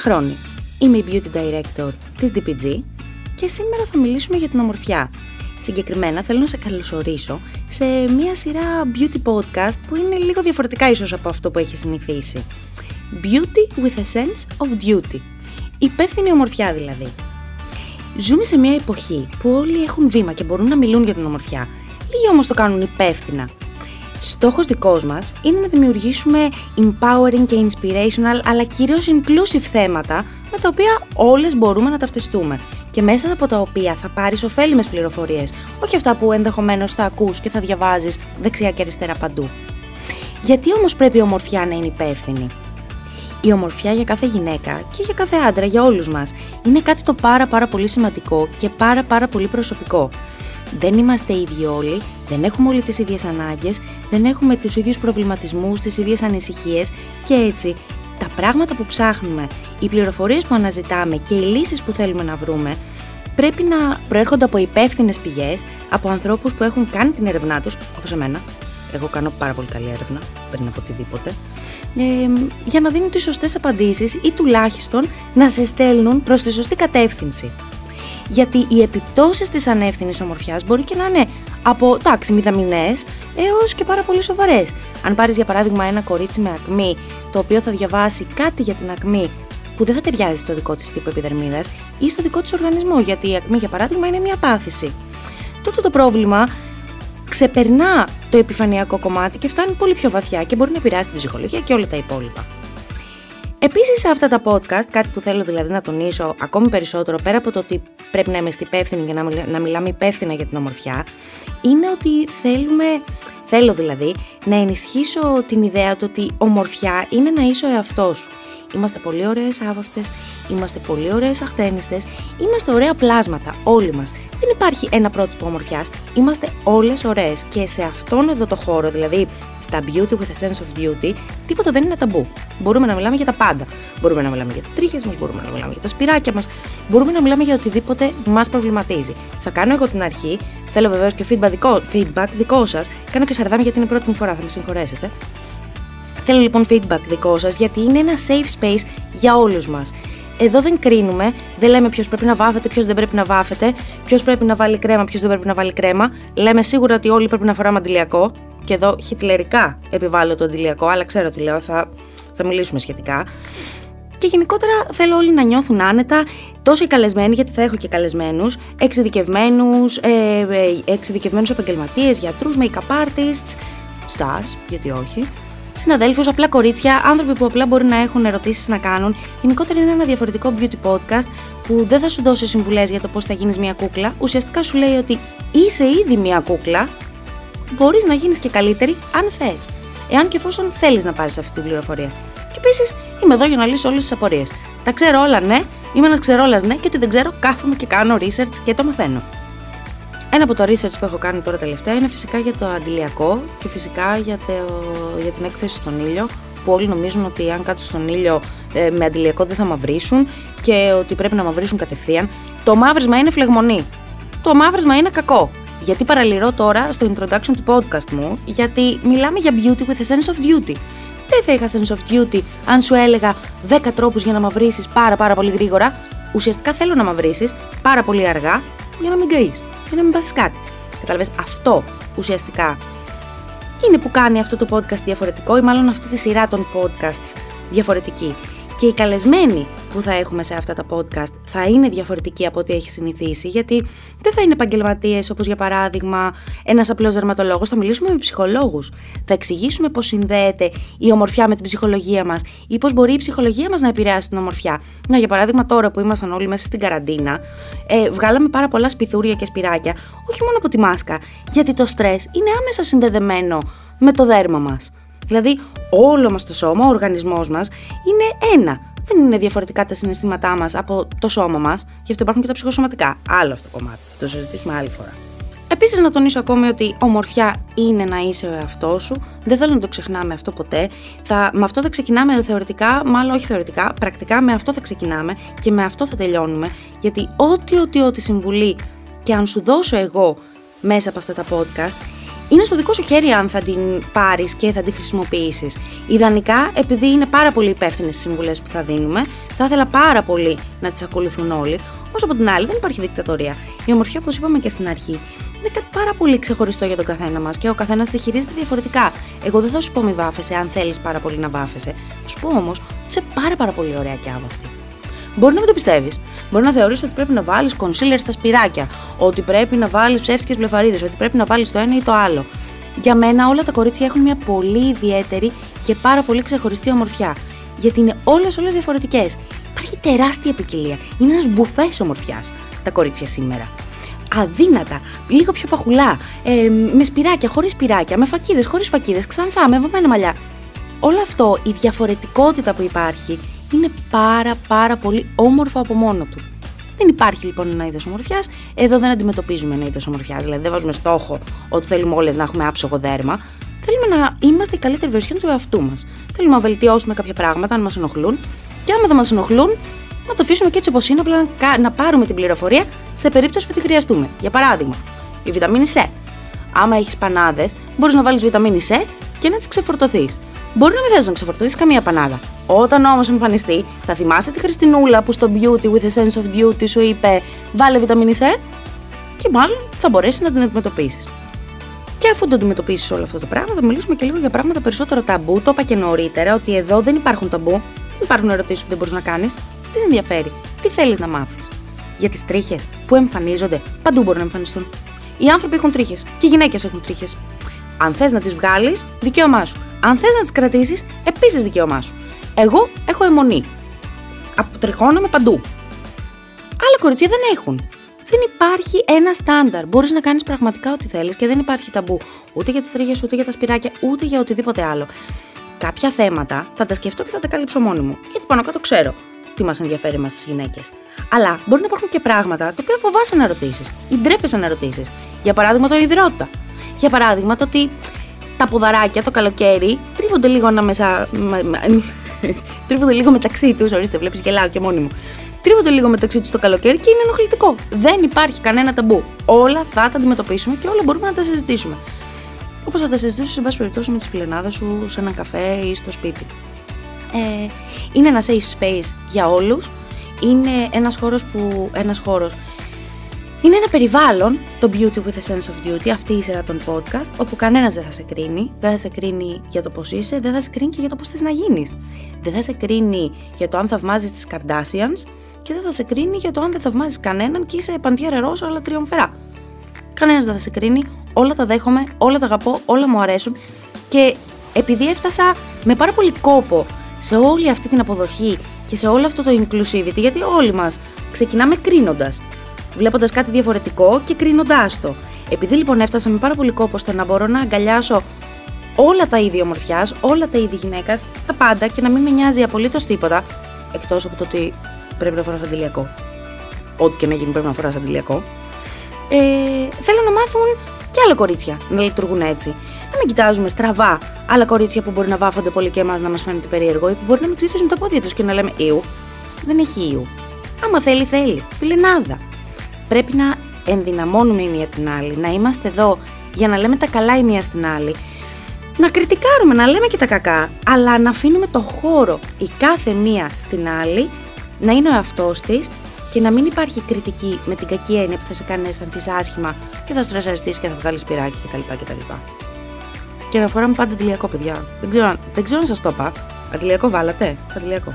Χρόνη. Είμαι η Beauty Director της DPG και σήμερα θα μιλήσουμε για την ομορφιά. Συγκεκριμένα θέλω να σε καλωσορίσω σε μια σειρά beauty podcast που είναι λίγο διαφορετικά ίσως από αυτό που έχει συνηθίσει. Beauty with a sense of duty. Υπεύθυνη ομορφιά δηλαδή. Ζούμε σε μια εποχή που όλοι έχουν βήμα και μπορούν να μιλούν για την ομορφιά. Λίγοι όμως το κάνουν υπεύθυνα. Στόχος δικός μας είναι να δημιουργήσουμε empowering και inspirational αλλά κυρίως inclusive θέματα με τα οποία όλες μπορούμε να ταυτιστούμε και μέσα από τα οποία θα πάρεις ωφέλιμες πληροφορίες, όχι αυτά που ενδεχομένως θα ακούς και θα διαβάζεις δεξιά και αριστερά παντού. Γιατί όμως πρέπει η ομορφιά να είναι υπεύθυνη; Η ομορφιά για κάθε γυναίκα και για κάθε άντρα, για όλους μας, είναι κάτι το πάρα πάρα πολύ σημαντικό και πάρα πάρα πολύ προσωπικό. Δεν είμαστε ίδιοι όλοι, δεν έχουμε όλοι τις ίδιες ανάγκες, δεν έχουμε τους ίδιους προβληματισμούς, τις ίδιες ανησυχίες και έτσι τα πράγματα που ψάχνουμε, οι πληροφορίες που αναζητάμε και οι λύσεις που θέλουμε να βρούμε πρέπει να προέρχονται από υπεύθυνες πηγές, από ανθρώπους που έχουν κάνει την έρευνά τους, όπως εμένα, εγώ κάνω πάρα πολύ καλή έρευνα πριν από οτιδήποτε, ε, για να δίνουν τις σωστές απαντήσεις ή τουλάχιστον να σε στέλνουν προς τη σωστή κατεύθυνση. Γιατί οι επιπτώσεις της ανεύθυνης ομορφιάς μπορεί και να είναι από εντάξει μηδαμινές έως και πάρα πολύ σοβαρές. Αν πάρεις για παράδειγμα ένα κορίτσι με ακμή το οποίο θα διαβάσει κάτι για την ακμή που δεν θα ταιριάζει στο δικό της τύπο επιδερμίδας ή στο δικό της οργανισμό γιατί η ακμή για παράδειγμα είναι μια πάθηση. Τότε το πρόβλημα ξεπερνά το επιφανειακό κομμάτι και φτάνει πολύ πιο βαθιά και μπορεί να επηρεάσει την ψυχολογία και όλα τα υπόλοιπα. Επίσης, σε αυτά τα podcast, κάτι που θέλω δηλαδή να τονίσω ακόμη περισσότερο, πέρα από το ότι πρέπει να είμαστε υπεύθυνοι και να, μιλάμε υπεύθυνα για την ομορφιά, είναι ότι θέλουμε, θέλω δηλαδή, να ενισχύσω την ιδέα του ότι ομορφιά είναι να είσαι ο εαυτός σου. Είμαστε πολύ ωραίες άβαυτες, είμαστε πολύ ωραίες αχτένιστες, είμαστε ωραία πλάσματα όλοι μας. Δεν υπάρχει ένα πρότυπο ομορφιάς, είμαστε όλες ωραίες και σε αυτόν εδώ το χώρο, δηλαδή στα beauty with a sense of duty, τίποτα δεν είναι ταμπού. Μπορούμε να μιλάμε για τα πάντα. Μπορούμε να μιλάμε για τις τρίχες μας, μπορούμε να μιλάμε για τα σπυράκια μας, μπορούμε να μιλάμε για οτιδήποτε μας προβληματίζει. Θα κάνω εγώ την αρχή, θέλω βεβαίως και feedback δικό, feedback δικό σας, κάνω και σαρδάμι γιατί είναι η πρώτη μου φορά, θα με συγχωρέσετε. Θέλω λοιπόν feedback δικό σας γιατί είναι ένα safe space για όλους μας. Εδώ δεν κρίνουμε, δεν λέμε ποιος πρέπει να βάφεται, ποιος δεν πρέπει να βάφεται, ποιος πρέπει να βάλει κρέμα, ποιος δεν πρέπει να βάλει κρέμα. Λέμε σίγουρα ότι όλοι πρέπει να φοράμε αντιλιακό. Και εδώ χιτλερικά επιβάλλω το αντιλιακό, αλλά ξέρω τι λέω, θα, θα μιλήσουμε σχετικά. Και γενικότερα θέλω όλοι να νιώθουν άνετα, τόσο οι καλεσμένοι, γιατί θα έχω και καλεσμένους, εξειδικευμένους, ε, ε, εξειδικευμένους επαγγελματίες, γιατρούς, make-up artists, stars, γιατί όχι, συναδέλφους, απλά κορίτσια, άνθρωποι που απλά μπορεί να έχουν ερωτήσεις να κάνουν. Γενικότερα είναι ένα διαφορετικό beauty podcast που δεν θα σου δώσει συμβουλές για το πώς θα γίνεις μια κούκλα. Ουσιαστικά σου λέει ότι είσαι ήδη μια κούκλα, μπορείς να γίνεις και καλύτερη αν θες. Εάν και εφόσον θέλεις να πάρεις αυτή την πληροφορία. Και επίσης είμαι εδώ για να λύσω όλες τις απορίες. Τα ξέρω όλα, ναι, είμαι ένας ξερόλας, ναι, και ότι δεν ξέρω, κάθομαι και κάνω research και το μαθαίνω. Ένα από τα research που έχω κάνει τώρα τελευταία είναι φυσικά για το αντιλιακό και φυσικά για, το, για την έκθεση στον ήλιο που όλοι νομίζουν ότι αν κάτσουν στον ήλιο ε, με αντιλιακό δεν θα μαυρίσουν και ότι πρέπει να μαυρίσουν κατευθείαν. Το μαύρισμα είναι φλεγμονή. Το μαύρισμα είναι κακό. Γιατί παραλυρώ τώρα στο introduction του podcast μου, γιατί μιλάμε για beauty with a sense of duty. Δεν θα είχα sense of duty αν σου έλεγα 10 τρόπους για να μαυρίσεις πάρα πάρα πολύ γρήγορα. Ουσιαστικά θέλω να μαυρίσεις πάρα πολύ αργά για να μην καείς για να μην πάθεις κάτι. Κατάλαβες αυτό ουσιαστικά είναι που κάνει αυτό το podcast διαφορετικό ή μάλλον αυτή τη σειρά των podcasts διαφορετική και οι καλεσμένοι που θα έχουμε σε αυτά τα podcast θα είναι διαφορετικοί από ό,τι έχει συνηθίσει, γιατί δεν θα είναι επαγγελματίες όπως για παράδειγμα ένας απλός δερματολόγος, θα μιλήσουμε με ψυχολόγους. Θα εξηγήσουμε πώς συνδέεται η ομορφιά με την ψυχολογία μας ή πώς μπορεί η ψυχολογία μας να επηρεάσει την ομορφιά. Να, για παράδειγμα, τώρα που ήμασταν όλοι μέσα στην καραντίνα, ε, βγάλαμε πάρα πολλά σπιθούρια και σπυράκια, όχι μόνο από τη μάσκα, γιατί το στρες είναι άμεσα συνδεδεμένο με το δέρμα μας. Δηλαδή όλο μας το σώμα, ο οργανισμός μας είναι ένα. Δεν είναι διαφορετικά τα συναισθήματά μας από το σώμα μας, γι' αυτό υπάρχουν και τα ψυχοσωματικά. Άλλο αυτό το κομμάτι, το συζητήσουμε άλλη φορά. Επίσης, να τονίσω ακόμη ότι ομορφιά είναι να είσαι ο εαυτός σου. Δεν θέλω να το ξεχνάμε αυτό ποτέ. Θα, με αυτό θα ξεκινάμε θεωρητικά, μάλλον όχι θεωρητικά, πρακτικά με αυτό θα ξεκινάμε και με αυτό θα τελειώνουμε. Γιατί ό,τι, ό,τι, ό,τι συμβουλή και αν σου δώσω εγώ μέσα από αυτά τα podcast, είναι στο δικό σου χέρι αν θα την πάρεις και θα την χρησιμοποιήσεις. Ιδανικά, επειδή είναι πάρα πολύ υπεύθυνες οι συμβουλές που θα δίνουμε, θα ήθελα πάρα πολύ να τις ακολουθούν όλοι. Όσο από την άλλη, δεν υπάρχει δικτατορία. Η ομορφιά, όπως είπαμε και στην αρχή, είναι κάτι πάρα πολύ ξεχωριστό για τον καθένα μας και ο καθένας τη χειρίζεται διαφορετικά. Εγώ δεν θα σου πω μη βάφεσαι αν θέλεις πάρα πολύ να βάφεσαι. Θα σου πω όμως ότι είσαι πάρα, πάρα πολύ ωραία και άβαυτη. Μπορεί να μην το πιστεύεις. Μπορεί να θεωρήσει ότι πρέπει να βάλεις κονσίλερ στα σπυράκια, ότι πρέπει να βάλεις ψεύτικες μπλεφαρίδε, ότι πρέπει να βάλεις το ένα ή το άλλο. Για μένα όλα τα κορίτσια έχουν μια πολύ ιδιαίτερη και πάρα πολύ ξεχωριστή ομορφιά. Γιατί είναι όλες όλες διαφορετικές. Υπάρχει τεράστια ποικιλία. Είναι ένας μπουφές ομορφιάς τα κορίτσια σήμερα. Αδύνατα, λίγο πιο παχουλά, ε, με σπυράκια, χωρίς σπυράκια, με φακίδες, χωρίς φακίδες, ξανθά, με βαμμένα μαλλιά. Όλο αυτό, η διαφορετικότητα που υπάρχει, είναι πάρα πάρα πολύ όμορφο από μόνο του. Δεν υπάρχει λοιπόν ένα είδος ομορφιάς. Εδώ δεν αντιμετωπίζουμε ένα είδος ομορφιάς. Δηλαδή δεν βάζουμε στόχο ότι θέλουμε όλες να έχουμε άψογο δέρμα. Θέλουμε να είμαστε η καλύτερη βερσιόν του εαυτού μας. Θέλουμε να βελτιώσουμε κάποια πράγματα αν μας ενοχλούν. Και άμα δεν μας ενοχλούν, να το αφήσουμε και έτσι όπως είναι, απλά να πάρουμε την πληροφορία σε περίπτωση που τη χρειαστούμε. Για παράδειγμα, η βιταμίνη C. Άμα έχεις πανάδες, μπορείς να βάλεις βιταμίνη C και να τις ξεφορτωθείς. Μπορεί να μην θες να ξεφορτωθείς καμία πανάδα. Όταν όμως εμφανιστεί, θα θυμάστε τη Χριστινούλα που στο Beauty with a Sense of Duty σου είπε Βάλε βιταμίνη C και μάλλον θα μπορέσεις να την αντιμετωπίσεις. Και αφού το αντιμετωπίσεις όλο αυτό το πράγμα, θα μιλήσουμε και λίγο για πράγματα περισσότερο ταμπού. Το είπα και νωρίτερα ότι εδώ δεν υπάρχουν ταμπού, δεν υπάρχουν ερωτήσεις που δεν μπορείς να κάνεις. Τι σε ενδιαφέρει, τι θέλεις να μάθεις; Για τις τρίχες που εμφανίζονται, παντού μπορούν να εμφανιστούν. Οι άνθρωποι έχουν τρίχες και οι γυναίκες έχουν τρίχες. Αν θες να τις βγάλεις, δικαίωμά σου. Αν θες να τις κρατήσεις, επίσης δικαίωμά σου. Εγώ έχω αιμονή. Αποτριχώνομαι παντού. Άλλα κορίτσια δεν έχουν. Δεν υπάρχει ένα στάνταρ. Μπορείς να κάνεις πραγματικά ό,τι θέλεις και δεν υπάρχει ταμπού ούτε για τις τρίχες, ούτε για τα σπυράκια, ούτε για οτιδήποτε άλλο. Κάποια θέματα θα τα σκεφτώ και θα τα καλύψω μόνη μου. Γιατί πάνω κάτω ξέρω τι μας ενδιαφέρει μα τις γυναίκες. Αλλά μπορεί να υπάρχουν και πράγματα τα οποία φοβάσαι να ρωτήσεις ή ντρέπεσαι να ρωτήσεις. Για παράδειγμα, το υδρότα. Για παράδειγμα, το ότι τα ποδαράκια το καλοκαίρι τρίβονται λίγο ανάμεσα. τρίβονται λίγο μεταξύ τους. Ορίστε, βλέπεις, γελάω και μόνη μου. Τρίβονται λίγο μεταξύ τους το καλοκαίρι και είναι ενοχλητικό. Δεν υπάρχει κανένα ταμπού. Όλα θα τα αντιμετωπίσουμε και όλα μπορούμε να τα συζητήσουμε. Όπως θα τα συζητούσες, σε πάση περιπτώσει, με τις φιλενάδες σου σε ένα καφέ ή στο σπίτι. Ε, είναι ένα safe space για όλους. Είναι ένας χώρος που, ένας χώρος είναι ένα περιβάλλον, το Beauty with a Sense of Duty, αυτή η σειρά των podcast, όπου κανένας δεν θα σε κρίνει. Δεν θα σε κρίνει για το πώς είσαι, δεν θα σε κρίνει και για το πώς θες να γίνεις. Δεν θα σε κρίνει για το αν θαυμάζεις τις Kardashians και δεν θα σε κρίνει για το αν δεν θαυμάζεις κανέναν και είσαι παντιέρα ροζ αλλά τριομφερά. Κανένας δεν θα σε κρίνει, όλα τα δέχομαι, όλα τα αγαπώ, όλα μου αρέσουν και επειδή έφτασα με πάρα πολύ κόπο σε όλη αυτή την αποδοχή και σε όλο αυτό το inclusivity, γιατί όλοι μας ξεκινάμε κρίνοντας βλέποντας κάτι διαφορετικό και κρίνοντάς το. Επειδή λοιπόν έφτασα με πάρα πολύ κόπο στο να μπορώ να αγκαλιάσω όλα τα είδη ομορφιάς, όλα τα είδη γυναίκας, τα πάντα και να μην με νοιάζει απολύτως τίποτα, εκτός από το ότι πρέπει να φορά αντιλιακό. Ό,τι και να γίνει πρέπει να φορά αντιλιακό. Ε, θέλω να μάθουν και άλλα κορίτσια να λειτουργούν έτσι. Να μην κοιτάζουμε στραβά άλλα κορίτσια που μπορεί να βάφονται πολύ και εμάς να μας φαίνεται περίεργο ή που μπορεί να μην ξυρίζουν τα πόδια τους και να λέμε Ιου. Δεν έχει Ιου. Άμα θέλει, θέλει. Φιλενάδα πρέπει να ενδυναμώνουμε η μία την άλλη, να είμαστε εδώ για να λέμε τα καλά η μία στην άλλη, να κριτικάρουμε, να λέμε και τα κακά, αλλά να αφήνουμε το χώρο η κάθε μία στην άλλη να είναι ο εαυτός της και να μην υπάρχει κριτική με την κακή έννοια που θα σε κάνει να αισθανθείς άσχημα και θα στρεσαριστεί και θα βγάλεις πυράκι κτλ. κτλ. Και να φοράμε πάντα αντιλιακό, παιδιά. Δεν ξέρω, δεν ξέρω αν σας το είπα. Αντιλιακό βάλατε; Αντιλιακό.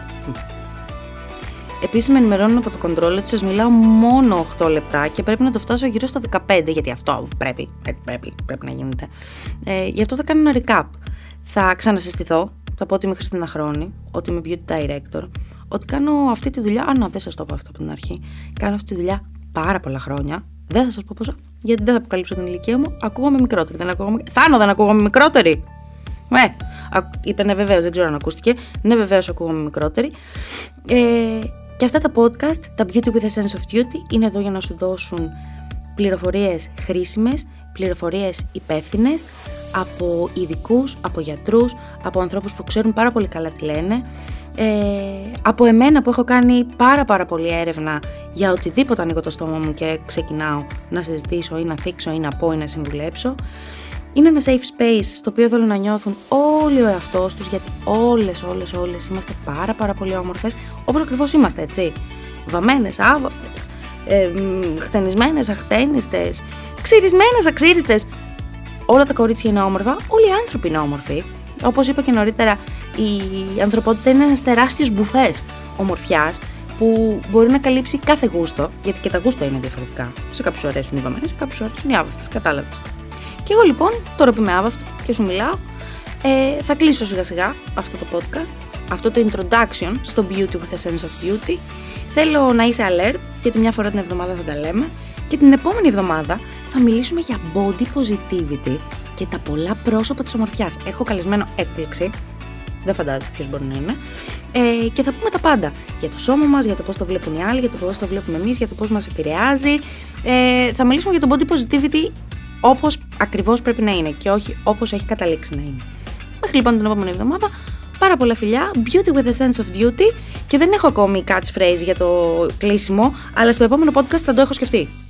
Επίσης, με ενημερώνουν από το control ότι σας μιλάω μόνο 8 λεπτά και πρέπει να το φτάσω γύρω στα 15, γιατί αυτό πρέπει, πρέπει, πρέπει να γίνεται. Ε, γι' αυτό θα κάνω ένα recap. Θα ξανασυστηθώ, θα πω ότι είμαι Χριστίνα Χρόνη, ότι είμαι beauty director, ότι κάνω αυτή τη δουλειά. Α, να, δεν σας το είπα αυτό από την αρχή. Κάνω αυτή τη δουλειά πάρα πολλά χρόνια. Δεν θα σας πω πόσο, γιατί δεν θα αποκαλύψω την ηλικία μου. Ακούγομαι μικρότερη. Δεν ακούγομαι... Θάνο, δεν ακούγομαι μικρότερη. Ναι, είπε ναι, βεβαίως, δεν ξέρω αν ακούστηκε. Ναι, βεβαίως ακούγομαι μικρότερη. Ε, και αυτά τα podcast, τα Beauty with a Sense of Duty, είναι εδώ για να σου δώσουν πληροφορίες χρήσιμες, πληροφορίες υπεύθυνες από ειδικούς, από γιατρούς, από ανθρώπους που ξέρουν πάρα πολύ καλά τι λένε, ε, από εμένα που έχω κάνει πάρα πάρα πολύ έρευνα για οτιδήποτε ανοίγω το στόμα μου και ξεκινάω να συζητήσω ή να θίξω ή να πω ή να συμβουλέψω, Είναι ένα safe space στο οποίο θέλω να νιώθουν όλοι ο εαυτός τους, γιατί όλες, όλες, όλες είμαστε πάρα, πάρα πολύ όμορφες, όπως ακριβώς είμαστε, έτσι. Βαμμένες, άβαυτες, ε, χτενισμένες, αχτένιστες, ξυρισμένες, αξίριστες. Όλα τα κορίτσια είναι όμορφα, όλοι οι άνθρωποι είναι όμορφοι. Όπως είπα και νωρίτερα, η ανθρωπότητα είναι ένας τεράστιος μπουφές ομορφιάς που μπορεί να καλύψει κάθε γούστο, γιατί και τα γούστα είναι διαφορετικά. Σε κάποιους αρέσουν οι βαμμένες, σε κάποιους αρέσουν οι άβαυτες. Κατάλαβες. Και εγώ λοιπόν, τώρα που είμαι άβαυτη και σου μιλάω, ε, θα κλείσω σιγά σιγά αυτό το podcast, αυτό το introduction στο beauty with a sense of beauty. Θέλω να είσαι alert, γιατί μια φορά την εβδομάδα θα τα λέμε. Και την επόμενη εβδομάδα θα μιλήσουμε για body positivity και τα πολλά πρόσωπα της ομορφιάς. Έχω καλεσμένο έκπληξη, δεν φαντάζεσαι ποιος μπορεί να είναι. Ε, και θα πούμε τα πάντα. Για το σώμα μας, για το πώς το βλέπουν οι άλλοι, για το πώς το βλέπουμε εμείς, για το πώς μας επηρεάζει. Ε, θα μιλήσουμε για το body positivity όπως ακριβώς πρέπει να είναι και όχι όπως έχει καταλήξει να είναι. Μέχρι λοιπόν την επόμενη εβδομάδα. Πάρα πολλά φιλιά, beauty with a sense of duty και δεν έχω ακόμη catchphrase για το κλείσιμο, αλλά στο επόμενο podcast θα το έχω σκεφτεί.